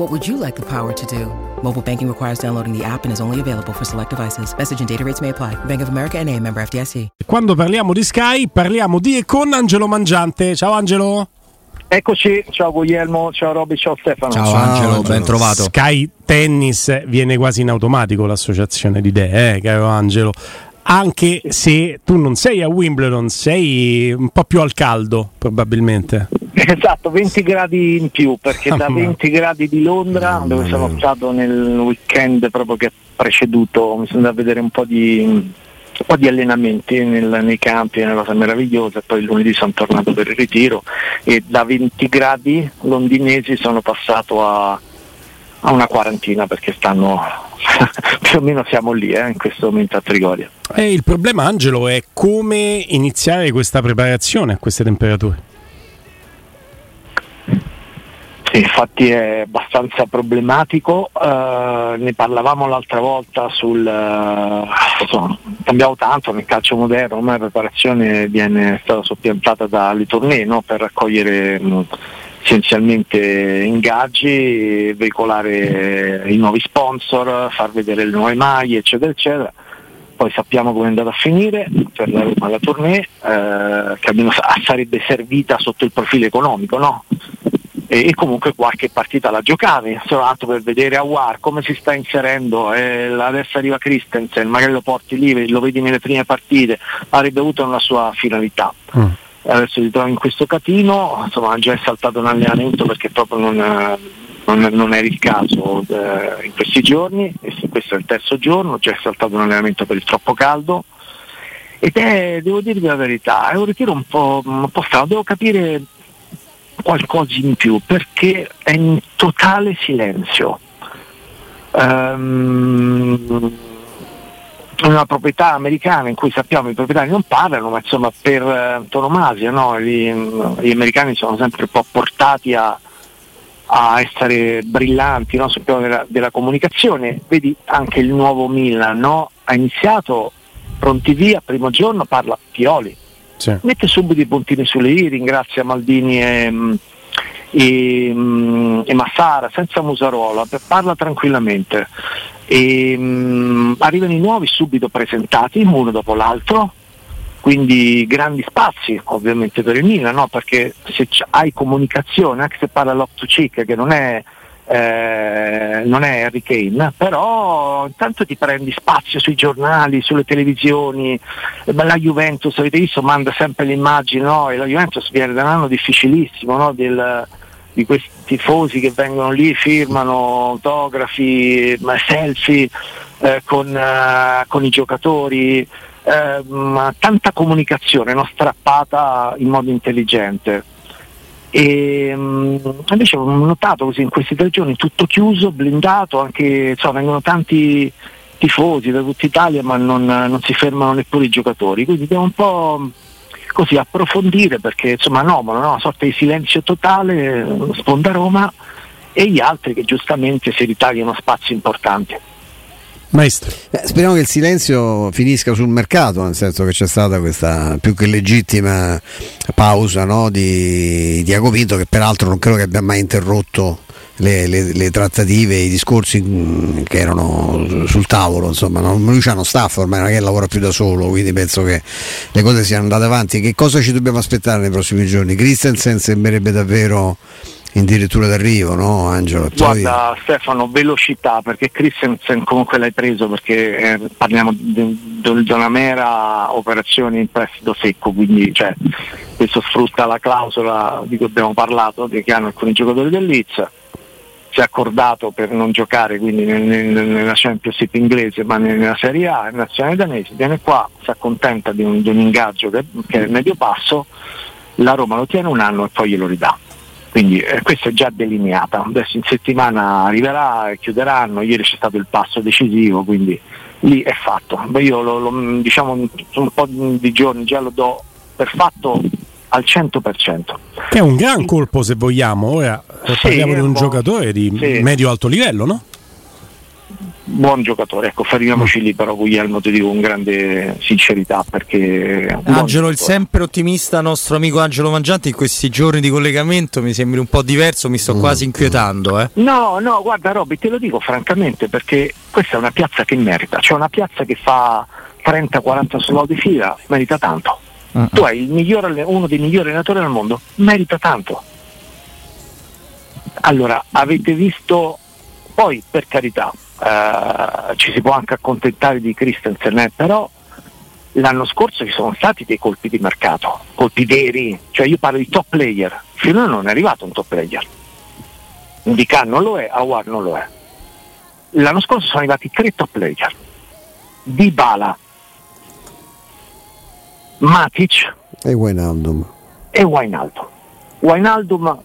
What would you like the power to do? Mobile banking requires downloading the app and is only available for select devices. Message and data rates may apply. Bank of America and a member FDIC. Quando parliamo di Sky, parliamo di e con Angelo Mangiante. Ciao Angelo. Eccoci, ciao Guglielmo, ciao Robby, ciao Stefano. Ciao, Angelo, ben trovato. Sky Tennis viene quasi in automatico l'associazione di idee, eh, caro Angelo. Anche se tu non sei a Wimbledon, sei un po' più al caldo, probabilmente. Esatto, 20 gradi in più, perché da ma- 20 gradi di Londra, dove sono stato nel weekend proprio che ha preceduto, mi sono andato a vedere un po' di, un po' di allenamenti nel- nei campi, è una cosa meravigliosa, e poi lunedì sono tornato per il ritiro e da 20 gradi londinesi sono passato a, a una quarantina perché stanno più o meno siamo lì eh, in questo momento a Trigoria. E il problema, Angelo, è come iniziare questa preparazione a queste temperature. Sì, infatti è abbastanza problematico, eh, ne parlavamo l'altra volta sul eh, insomma, cambiamo tanto nel calcio moderno, ormai la preparazione viene stata soppiantata dalle tournée no? per raccogliere mh, essenzialmente ingaggi, veicolare i nuovi sponsor, far vedere le nuove maglie, eccetera, eccetera. Poi sappiamo come è andata a finire per la Roma la tournée, eh, che almeno sa- sarebbe servita sotto il profilo economico, no? E, e comunque qualche partita la giocavi, solo altro per vedere a War come si sta inserendo, eh, adesso arriva Christensen, magari lo porti lì, lo vedi nelle prime partite, avrebbe avuto una sua finalità. Adesso ti trovi in questo catino, insomma già è saltato un allenamento perché proprio non, non, non era il caso eh, in questi giorni, e questo è il terzo giorno, già è saltato un allenamento per il troppo caldo. Ed è, devo dirvi la verità, è un ritiro un po', un po' strano, devo capire qualcosa in più perché è in totale silenzio. È una proprietà americana in cui sappiamo i proprietari non parlano, ma insomma per eh, antonomasia no? gli, gli americani sono sempre un po' portati a, a essere brillanti no? sul piano della, della comunicazione. Vedi anche il nuovo Milan, no? ha iniziato pronti via, primo giorno parla Pioli, mette subito i puntini sulle i, ringrazia Maldini e, mm, e, mm, e Massara senza musarola, parla tranquillamente. E, mm, arrivano i nuovi subito presentati, uno dopo l'altro, quindi grandi spazi ovviamente per il Milan, no? perché se hai comunicazione, anche se parla cheek, che non è, eh, non è Harry Kane, però intanto ti prendi spazio sui giornali, sulle televisioni, la Juventus, avete visto, manda sempre le immagini, no? e la Juventus viene da un anno difficilissimo, no? Del- di questi tifosi che vengono lì, firmano autografi, selfie eh, con, eh, con i giocatori, eh, tanta comunicazione no? strappata in modo intelligente. E mm, invece ho notato così in questi tre giorni tutto chiuso, blindato, anche insomma, vengono tanti tifosi da tutta Italia ma non, non si fermano neppure i giocatori, quindi devo un po' così approfondire perché insomma anomalo, no? una sorta di silenzio totale, eh, sponda Roma e gli altri che giustamente si ritagliano spazi importanti. Maestro. Eh, speriamo che il silenzio finisca sul mercato, nel senso che c'è stata questa più che legittima pausa no, di Diaco Pinto, che peraltro non credo che abbia mai interrotto le, le- le trattative, i discorsi mm, che erano sul tavolo. Insomma, non, uno staff ormai, non è che lavora più da solo, quindi penso che le cose siano andate avanti. Che cosa ci dobbiamo aspettare nei prossimi giorni? Christensen sembrerebbe davvero addirittura d'arrivo, no Angelo? Guarda poi... Stefano, velocità perché Christensen comunque l'hai preso perché eh, parliamo di, di, di, una mera operazione in prestito secco, quindi cioè, questo sfrutta la clausola di cui abbiamo parlato che hanno alcuni giocatori del Leeds si è accordato per non giocare quindi nel, nel, nella Championship inglese ma nella Serie A, in nazionale danese, viene qua, si accontenta di un, di un ingaggio che, che, è medio passo, la Roma lo tiene un anno e poi glielo ridà. Quindi eh, questo è già delineata, adesso in settimana arriverà, chiuderanno, ieri c'è stato il passo decisivo, quindi lì è fatto. Io lo, lo, diciamo un po' di giorni già lo do per fatto al 100%. Che è un gran colpo se vogliamo, ora sì, parliamo di un giocatore di sì. medio-alto livello, no? Buon giocatore, ecco, fermiamoci lì però Guglielmo ti dico con grande sincerità perché Angelo il sempre ottimista nostro amico Angelo Mangianti in questi giorni di collegamento mi sembri un po' diverso, mi sto mm. quasi inquietando eh. No, no, guarda Robby, te lo dico francamente perché questa è una piazza che merita, cioè una piazza che fa 30-40 solo di fila, merita tanto. Uh-huh. Tu hai migliore, uno dei migliori allenatori del mondo, merita tanto. Allora, avete visto poi per carità, eh, ci si può anche accontentare di Christensen, eh, però l'anno scorso ci sono stati dei colpi di mercato, colpi veri, cioè io parlo di top player, finora non è arrivato un top player. Indica non lo è, Awar non lo è. L'anno scorso sono arrivati tre top player. Dybala, Matic e Wijnaldum. E Wijnaldum. Wijnaldum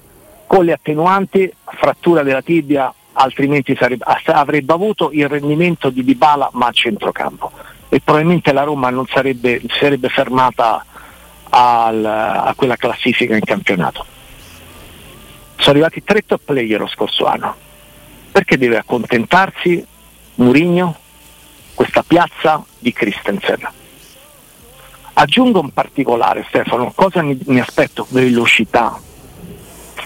con le attenuanti, frattura della tibia, altrimenti sarebbe, avrebbe avuto il rendimento di Dybala ma a centrocampo e probabilmente la Roma non sarebbe, sarebbe fermata al, a quella classifica in campionato. Sono arrivati tre top player lo scorso anno. Perché deve accontentarsi Murigno questa piazza di Christensen? Aggiungo un particolare Stefano, cosa mi, mi aspetto? Velocità,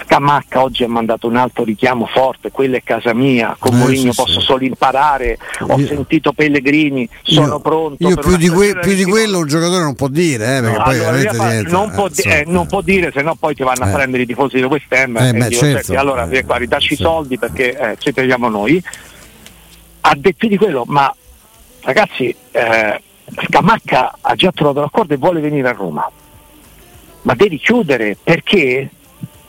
Scamacca oggi ha mandato un altro richiamo forte, quella è casa mia, con eh, Mourinho sì, posso sì. solo imparare, ho io, sentito Pellegrini, sono io, pronto. Io più di, que- più di, quello un giocatore non può dire, eh, no, allora, niente, non, può di- eh, non, può dire, se no poi ti vanno a eh. prendere i tifosi di West Ham eh, beh, certo. allora eh, qua, ridacci i soldi perché eh, ci teniamo noi. Ha detto di quello, ma ragazzi, Scamacca ha già trovato l'accordo e vuole venire a Roma. Ma devi chiudere perché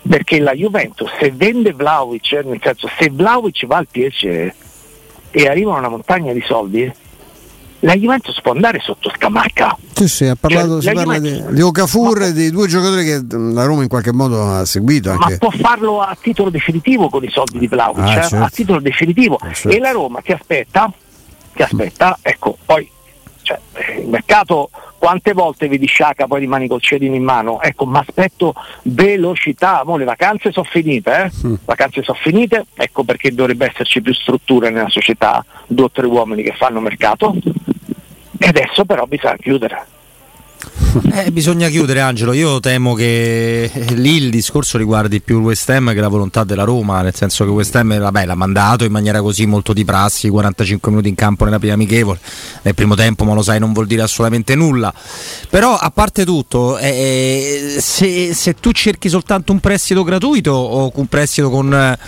perché la Juventus se vende Vlaovic, nel senso se Vlaovic va al PSG e arriva una montagna di soldi, la Juventus può andare sotto Scamacca. Sì, sì, ha parlato, cioè, si parla Juventus, di, di Okafor e di due giocatori che la Roma in qualche modo ha seguito. Anche. Ma può farlo a titolo definitivo con i soldi di Vlaovic, ah, eh? certo. a titolo definitivo. Ah, certo. E la Roma che aspetta, che aspetta, ecco, poi cioè, il mercato quante volte vedi Sciacca poi rimani col cedino in mano? Ecco, ma aspetto velocità, Mo le vacanze sono finite, eh? mm. vacanze sono finite, ecco perché dovrebbe esserci più struttura nella società, due o tre uomini che fanno mercato e adesso però bisogna chiudere. Eh, bisogna chiudere Angelo, io temo che lì il discorso riguardi più il West Ham che la volontà della Roma, nel senso che West Ham vabbè, l'ha mandato in maniera così molto di prassi, 45 minuti in campo nella prima amichevole, nel primo tempo ma lo sai non vuol dire assolutamente nulla, però a parte tutto, eh, se, se, tu cerchi soltanto un prestito gratuito o un prestito con... Eh,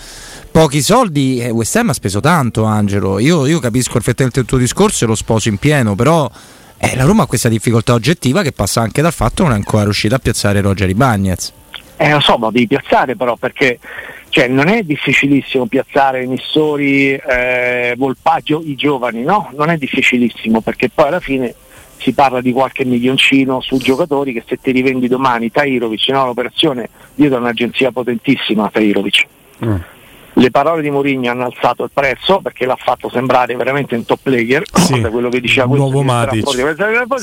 pochi soldi, eh, West Ham ha speso tanto Angelo, io, io capisco perfettamente il tuo discorso e lo sposo in pieno, però eh, la Roma ha questa difficoltà oggettiva che passa anche dal fatto che non è ancora riuscita a piazzare Roger Ibagnez. Eh lo so, ma devi piazzare però perché cioè, non è difficilissimo piazzare emissori, eh, volpaggio, i giovani, no? Non è difficilissimo perché poi alla fine si parla di qualche milioncino su giocatori che se ti rivendi domani Tairovic, no? l'operazione dietro un'agenzia potentissima Tairovic. Mm le parole di Mourinho hanno alzato il prezzo perché l'ha fatto sembrare veramente un top player sì, quello che diceva questo nuovo Matic.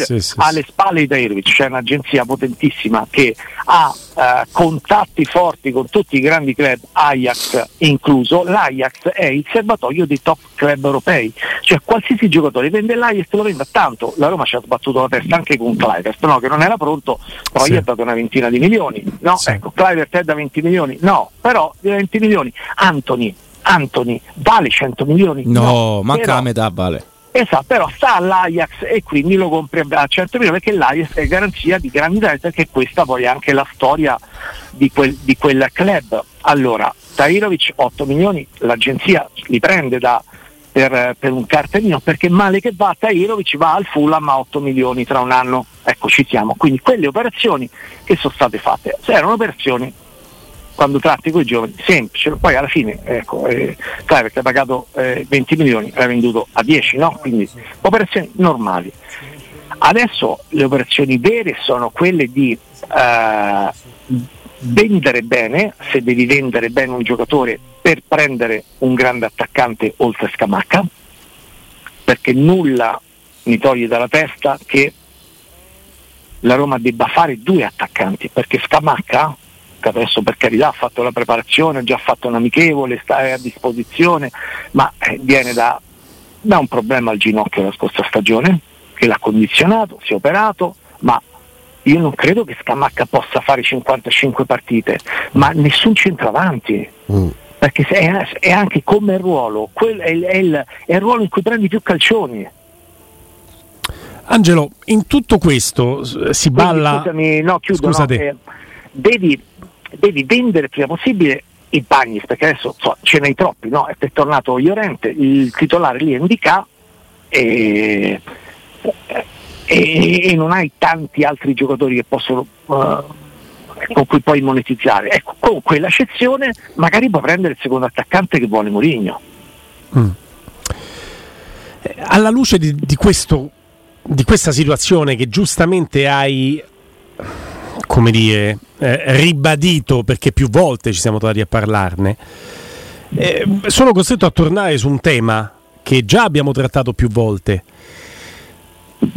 Sì, sì, alle spalle di Dairovic c'è un'agenzia potentissima che ha eh, contatti forti con tutti i grandi club Ajax incluso l'Ajax è il serbatoio dei top club europei cioè qualsiasi giocatore vende l'Ajax lo vende tanto la Roma ci ha sbattuto la testa anche con Clivert no? che non era pronto poi sì. ha dato una ventina di milioni no? ecco Clivert è da 20 milioni no però di 20 milioni Anthony, Anthony vale 100 milioni? No, no manca però, la metà vale. Esatto, però sta all'Ajax e quindi lo compri a 100 milioni perché l'Ajax è garanzia di grandi talenti perché questa poi è anche la storia di quel, di quel club. Allora, Tahirovic 8 milioni, l'agenzia li prende da, per, per, un cartellino perché male che va Tahirovic va al Fulham a 8 milioni tra un anno, ecco ci siamo, quindi quelle operazioni che sono state fatte, erano operazioni quando tratti con i giovani, semplice, poi alla fine ecco, eh, Clivert ha pagato eh, 20 milioni, l'ha venduto a 10, no? quindi operazioni normali. Adesso le operazioni vere sono quelle di eh, vendere bene, se devi vendere bene un giocatore per prendere un grande attaccante oltre Scamacca, perché nulla mi toglie dalla testa che la Roma debba fare due attaccanti, perché Scamacca che adesso per carità ha fatto la preparazione, ha già fatto un amichevole, sta a disposizione, ma eh, viene da, da un problema al ginocchio la scorsa stagione, che l'ha condizionato, si è operato, ma io non credo che Scamacca possa fare 55 partite, ma nessun centravanti. Mm. Perché è, è, anche come ruolo, quel, è, è, il, è il ruolo in cui prendi più calcioni. Angelo, in tutto questo si balla. Quindi, scusami, no, chiudo. No, eh, devi devi vendere il prima possibile i Bagnis, perché adesso so, ce n'hai troppi, no? È tornato Iorente, il titolare lì è Indica e, e, e, non hai tanti altri giocatori che possono uh, con cui puoi monetizzare. Ecco, con quella scezione magari puoi prendere il secondo attaccante che vuole Mourinho. Mm. Alla luce di, di, questo, di questa situazione che giustamente hai come dire, eh, ribadito perché più volte ci siamo trovati a parlarne, eh, sono costretto a tornare su un tema che già abbiamo trattato più volte.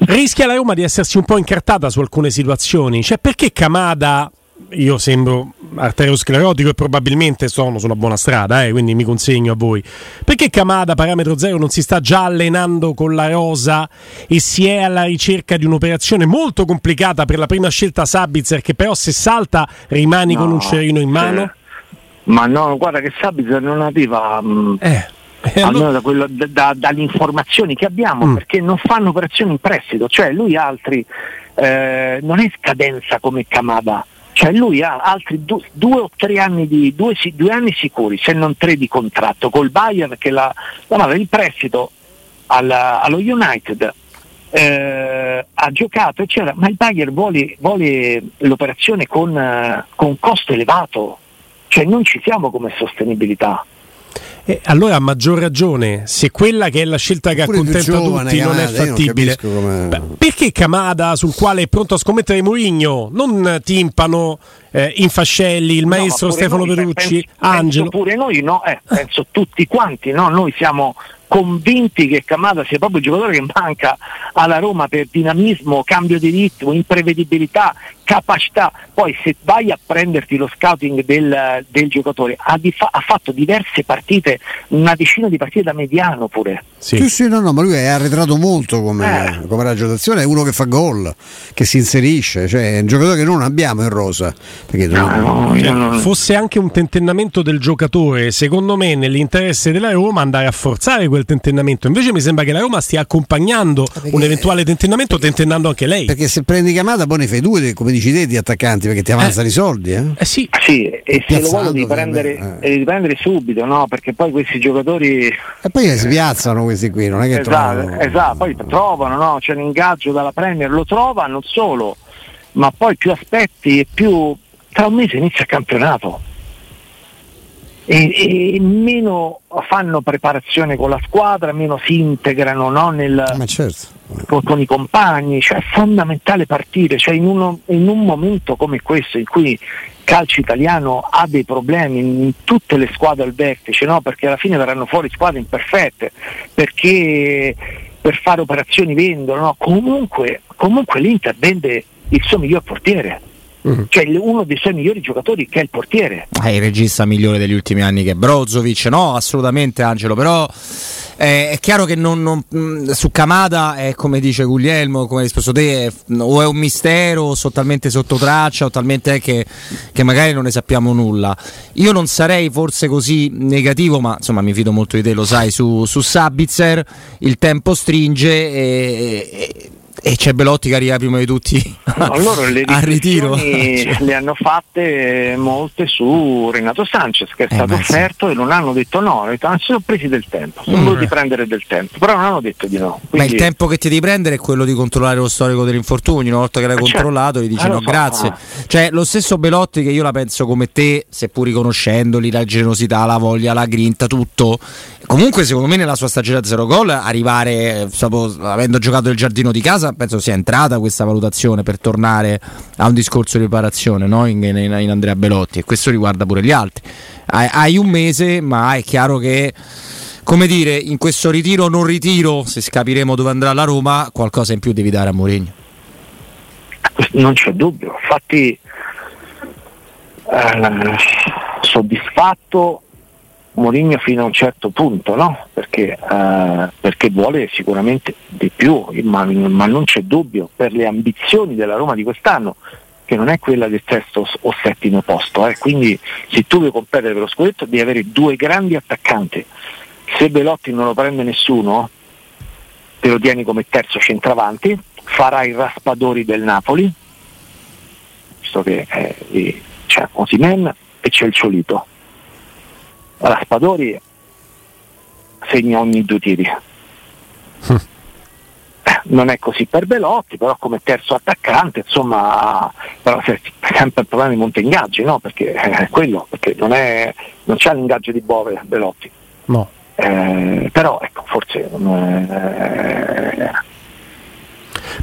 Rischia la Roma di essersi un po' incartata su alcune situazioni, cioè perché Camada io sembro arteriosclerotico e probabilmente sono sulla buona strada, eh, quindi mi consegno a voi. Perché Camada, parametro zero, non si sta già allenando con la rosa e si è alla ricerca di un'operazione molto complicata per la prima scelta Sabitzer, che però se salta rimani no, con un cerino in mano? Cioè, ma no, guarda che Sabitzer non arriva... Mm, eh. Eh, almeno da quello, da, da, dalle informazioni che abbiamo, mm. perché non fanno operazioni in prestito, cioè lui altri eh, non è scadenza come Camada, cioè lui ha altri due, due o tre anni di due, due, anni sicuri, se non tre di contratto col Bayern che la, la il prestito alla, allo United eh, ha giocato eccetera, ma il Bayern vuole, vuole l'operazione con, con costo elevato, cioè non ci siamo come sostenibilità. Eh, allora a maggior ragione, se quella che è la scelta che accontenta giovane, tutti non è fattibile, non perché Camada sul quale è pronto a scommettere Mourinho, non Timpano, eh, Infascelli, il maestro no, Stefano noi, Perucci, penso, Angelo? Penso pure noi, no? Eh, penso tutti quanti, no? noi siamo convinti che Camada sia proprio il giocatore che manca alla Roma per dinamismo, cambio di ritmo, imprevedibilità, capacità. Poi se vai a prenderti lo scouting del, del giocatore, ha, fa- ha, fatto diverse partite, una decina di partite da mediano pure. Sì, sì, sì no, no, ma lui è arretrato molto come, eh. come ragionazione, è uno che fa gol, che si inserisce, cioè è un giocatore che non abbiamo in rosa. No, no, cioè, non... Fosse anche un tentennamento del giocatore, secondo me nell'interesse della Roma andare a forzare quel tentennamento. Invece mi sembra che la Roma stia accompagnando perché, un eventuale tentennamento, perché, tentennando anche lei. Perché se prendi Camada poi ne fai due, come dici te, di attaccanti, perché ti avanzano eh. i soldi. Eh, eh sì. sì, e se lo voglio di prendere, eh. di prendere subito, no? Perché poi questi giocatori... E poi si piazzano questi qui, non è che esatto, trovano... Esatto, poi trovano, no? C'è un ingaggio dalla Premier, lo trova non solo, ma poi più aspetti e più... Tra un mese inizia il campionato e, e, meno fanno preparazione con la squadra, meno si integrano no, nel, certo. con, con, i compagni, cioè è fondamentale partire, cioè in, uno, in, un momento come questo in cui il calcio italiano ha dei problemi in tutte le squadre al vertice, no? perché alla fine verranno fuori squadre imperfette, perché per fare operazioni vendono, no? comunque, comunque l'Inter vende il suo miglior portiere Mm. Cioè uno dei suoi migliori giocatori che è il portiere. Eh, il regista migliore degli ultimi anni che è Brozovic, no? Assolutamente Angelo, però eh, è chiaro che non, non, mm, su Camada è come dice Guglielmo, come hai risposto te, è, o è un mistero, o sono talmente sotto traccia, o talmente è che, che, magari non ne sappiamo nulla. Io non sarei forse così negativo, ma insomma mi fido molto di te, lo sai, su, su Sabitzer, il tempo stringe e, e E c'è Belotti che arriva prima di tutti no, loro le al ritiro. cioè. le hanno fatte molte su Renato Sanchez che è Eh, stato beh, sì. offerto e non hanno detto no, hanno detto, "Ah, si sono presi del tempo, sono Mm. voluti prendere del tempo, però non hanno detto di no. Ma Quindi- il tempo che ti devi prendere è quello di controllare lo storico degli infortuni. Una volta che l'hai Eh, certo. controllato, gli dici Eh, lo no, so, grazie. ah. Cioè, lo stesso Belotti che io la penso come te, seppur riconoscendoli la generosità, la voglia, la grinta, tutto. Comunque, secondo me, nella sua stagione a zero gol, arrivare, eh, sapo- avendo giocato il giardino di casa, penso sia entrata questa valutazione per tornare a un discorso di riparazione no? in, in- in Andrea Belotti. E questo riguarda pure gli altri. Hai, hai un mese, ma è chiaro che come dire, in questo ritiro o non ritiro, se capiremo dove andrà la Roma, qualcosa in più devi dare a Mourinho. Non c'è dubbio, infatti eh, soddisfatto Mourinho fino a un certo punto, no? perché, eh, perché vuole sicuramente di più, ma, ma non c'è dubbio per le ambizioni della Roma di quest'anno, che non è quella del sesto o settimo posto, eh. quindi se tu vuoi competere per lo scudetto devi avere due grandi attaccanti, se Belotti non lo prende nessuno, te lo tieni come terzo centravanti, farà i raspadori del Napoli, visto che eh, c'è Osimen e c'è il Ciolito. Raspadori segna ogni due tiri. Eh, Non è così per Belotti, però come terzo attaccante, insomma, però c'è sempre il problema di monte ingaggi, no? Perché eh, è quello, perché non, è, non c'ha l'ingaggio di Bove Belotti. No. Eh, però ecco, forse eh,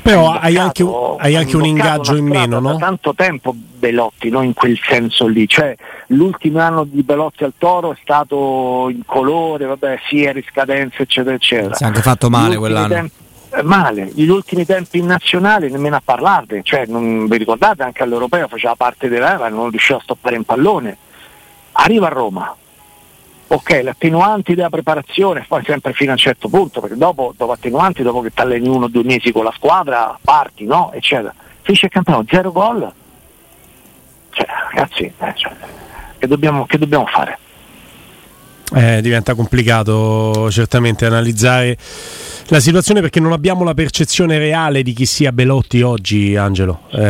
Però ha hai anche, hai ha anche un ingaggio in meno, Da no? tanto tempo Belotti, no? in quel senso lì. Cioè, l'ultimo anno di Belotti al Toro è stato in colore, vabbè, sieri, scadenze, eccetera, eccetera. Si è anche fatto male quell'anno. tempi- eh, male, gli ultimi tempi in nazionale nemmeno a parlarne, cioè non vi ricordate anche all'Europeo faceva parte dell'era, non riusciva a stoppare in pallone. Arriva a Roma, ok, le attenuanti della preparazione, poi sempre fino a un certo punto, perché dopo, dopo attenuanti, dopo che ti alleni uno o due mesi con la squadra, parti, no? Eccetera. Finisce il campionato, zero gol. Cioè, ragazzi, eh, cioè, che, dobbiamo, che dobbiamo fare? Eh, diventa complicato certamente analizzare la situazione perché non abbiamo la percezione reale di chi sia Belotti oggi, Angelo. Eh,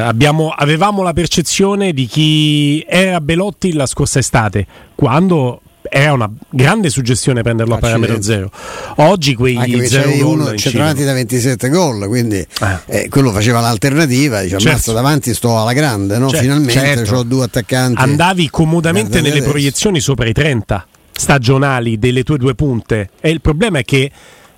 abbiamo- avevamo la percezione di chi era Belotti la scorsa estate, quando era una grande suggestione prenderlo a parametro Accidenti. zero. Oggi perché zero uno centravanti da 27 gol, quindi eh, quello faceva l'alternativa, dice Certo. davanti sto alla grande, no? Certo, finalmente certo. ho due attaccanti. Andavi comodamente nelle adesso. proiezioni sopra i 30 stagionali delle tue due punte. E il problema è che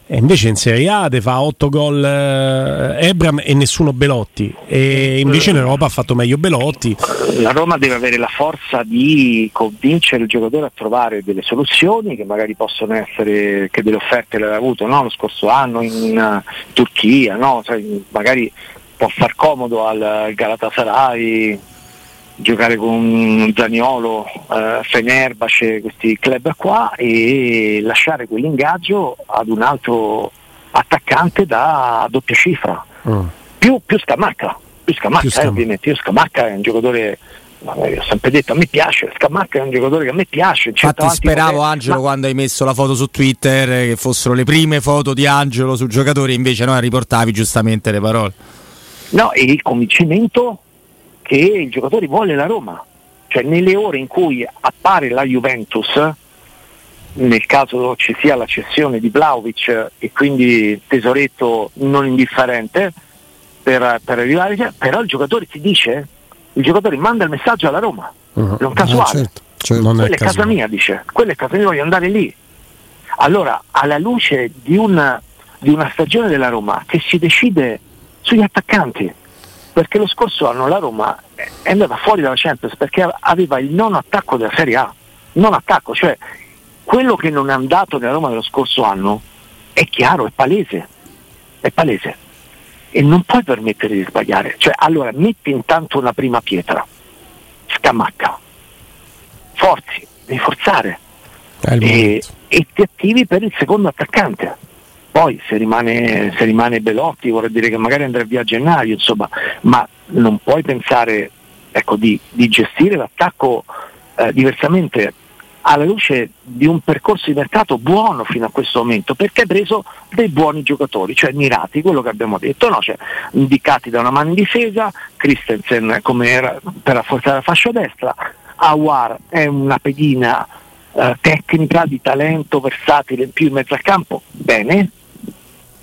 eh, invece in Serie A te fa 8 gol eh, Ebram e nessuno Belotti. E invece in Europa ha fatto meglio Belotti. La Roma deve avere la forza di convincere il giocatore a trovare delle soluzioni che magari possono essere, che delle offerte l'aveva avuto no? lo scorso anno in eh, Turchia, no? Cioè, magari può far comodo al Galatasaray giocare con Zaniolo, eh, Fenerbahce, questi club qua e lasciare quell'ingaggio ad un altro attaccante da doppia cifra più, più Scamacca, più Scamacca, Più eh, Scamacca. ovviamente. Io Scamacca è un giocatore, ho sempre detto, a me piace, Scamacca è un giocatore che a me piace. Infatti centravanti speravo potente, Angelo ma- quando hai messo la foto su Twitter eh, che fossero le prime foto di Angelo sul giocatore, invece no, riportavi giustamente le parole. No, e il convincimento che il giocatore vuole la Roma. Cioè nelle ore in cui appare la Juventus, nel caso ci sia la cessione di Vlaovic e quindi tesoretto non indifferente per, per arrivare, però il giocatore ti dice, il giocatore manda il messaggio alla Roma, Uh-huh. un casuale. certo, certo. Non è quella è casa mia, dice, quella è casa mia, voglio andare lì. Allora, alla luce di una, di una stagione della Roma che si decide sugli attaccanti, perché lo scorso anno la Roma è andata fuori dalla Champions perché aveva il nono attacco della Serie A, non attacco, cioè quello che non è andato nella Roma dello scorso anno è chiaro, è palese, è palese. E non puoi permettere di sbagliare. Cioè, allora metti intanto una prima pietra, scamacca, forzi, devi forzare e, e ti attivi per il secondo attaccante. Poi se rimane, se rimane Belotti vorrei dire che magari andrà via a gennaio, insomma, ma non puoi pensare ecco, di, di gestire l'attacco eh, diversamente alla luce di un percorso di mercato buono fino a questo momento, perché ha preso dei buoni giocatori, cioè mirati, quello che abbiamo detto, no? cioè, indicati da una mano in difesa, Christensen come era per rafforzare la fascia destra, Awar è una pedina eh, tecnica, di talento, versatile in più in mezzo al campo, bene,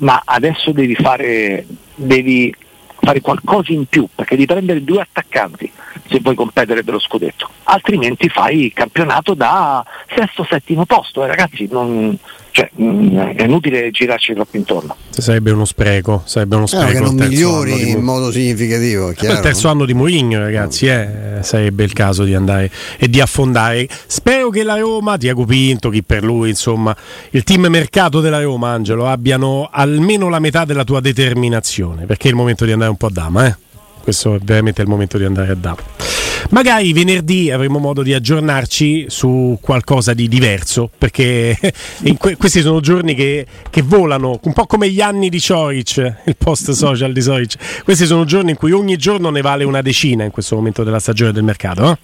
ma adesso devi fare, devi fare qualcosa in più perché devi prendere due attaccanti se vuoi competere per lo scudetto, altrimenti fai il campionato da sesto settimo posto, eh, ragazzi, non, cioè, mh, è inutile girarci troppo intorno. Sarebbe uno spreco, sarebbe uno Eh, spreco. che non migliori in modo significativo. Eh, chiaro, il terzo no? anno di Mourinho, ragazzi, eh, sarebbe il caso di andare e di affondare. Spero che la Roma, Tiago Pinto, chi per lui, insomma, il team mercato della Roma, Angelo, abbiano almeno la metà della tua determinazione, perché è il momento di andare un po' a dama, eh? Questo è veramente il momento di andare a dama. Magari venerdì avremo modo di aggiornarci su qualcosa di diverso, perché que- questi sono giorni che, che volano, un po' come gli anni di Cioric, il post social di Cioric. Questi sono giorni in cui ogni giorno ne vale una decina in questo momento della stagione del mercato. eh?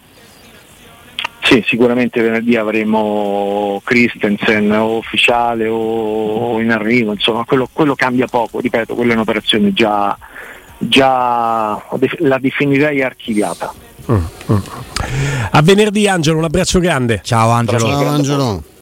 Sì, sicuramente venerdì avremo Christensen o ufficiale o in arrivo, insomma, quello, quello cambia poco, ripeto, quella è un'operazione già, già la definirei archiviata. A venerdì Angelo, un abbraccio grande. Ciao Angelo. Ciao Angelo.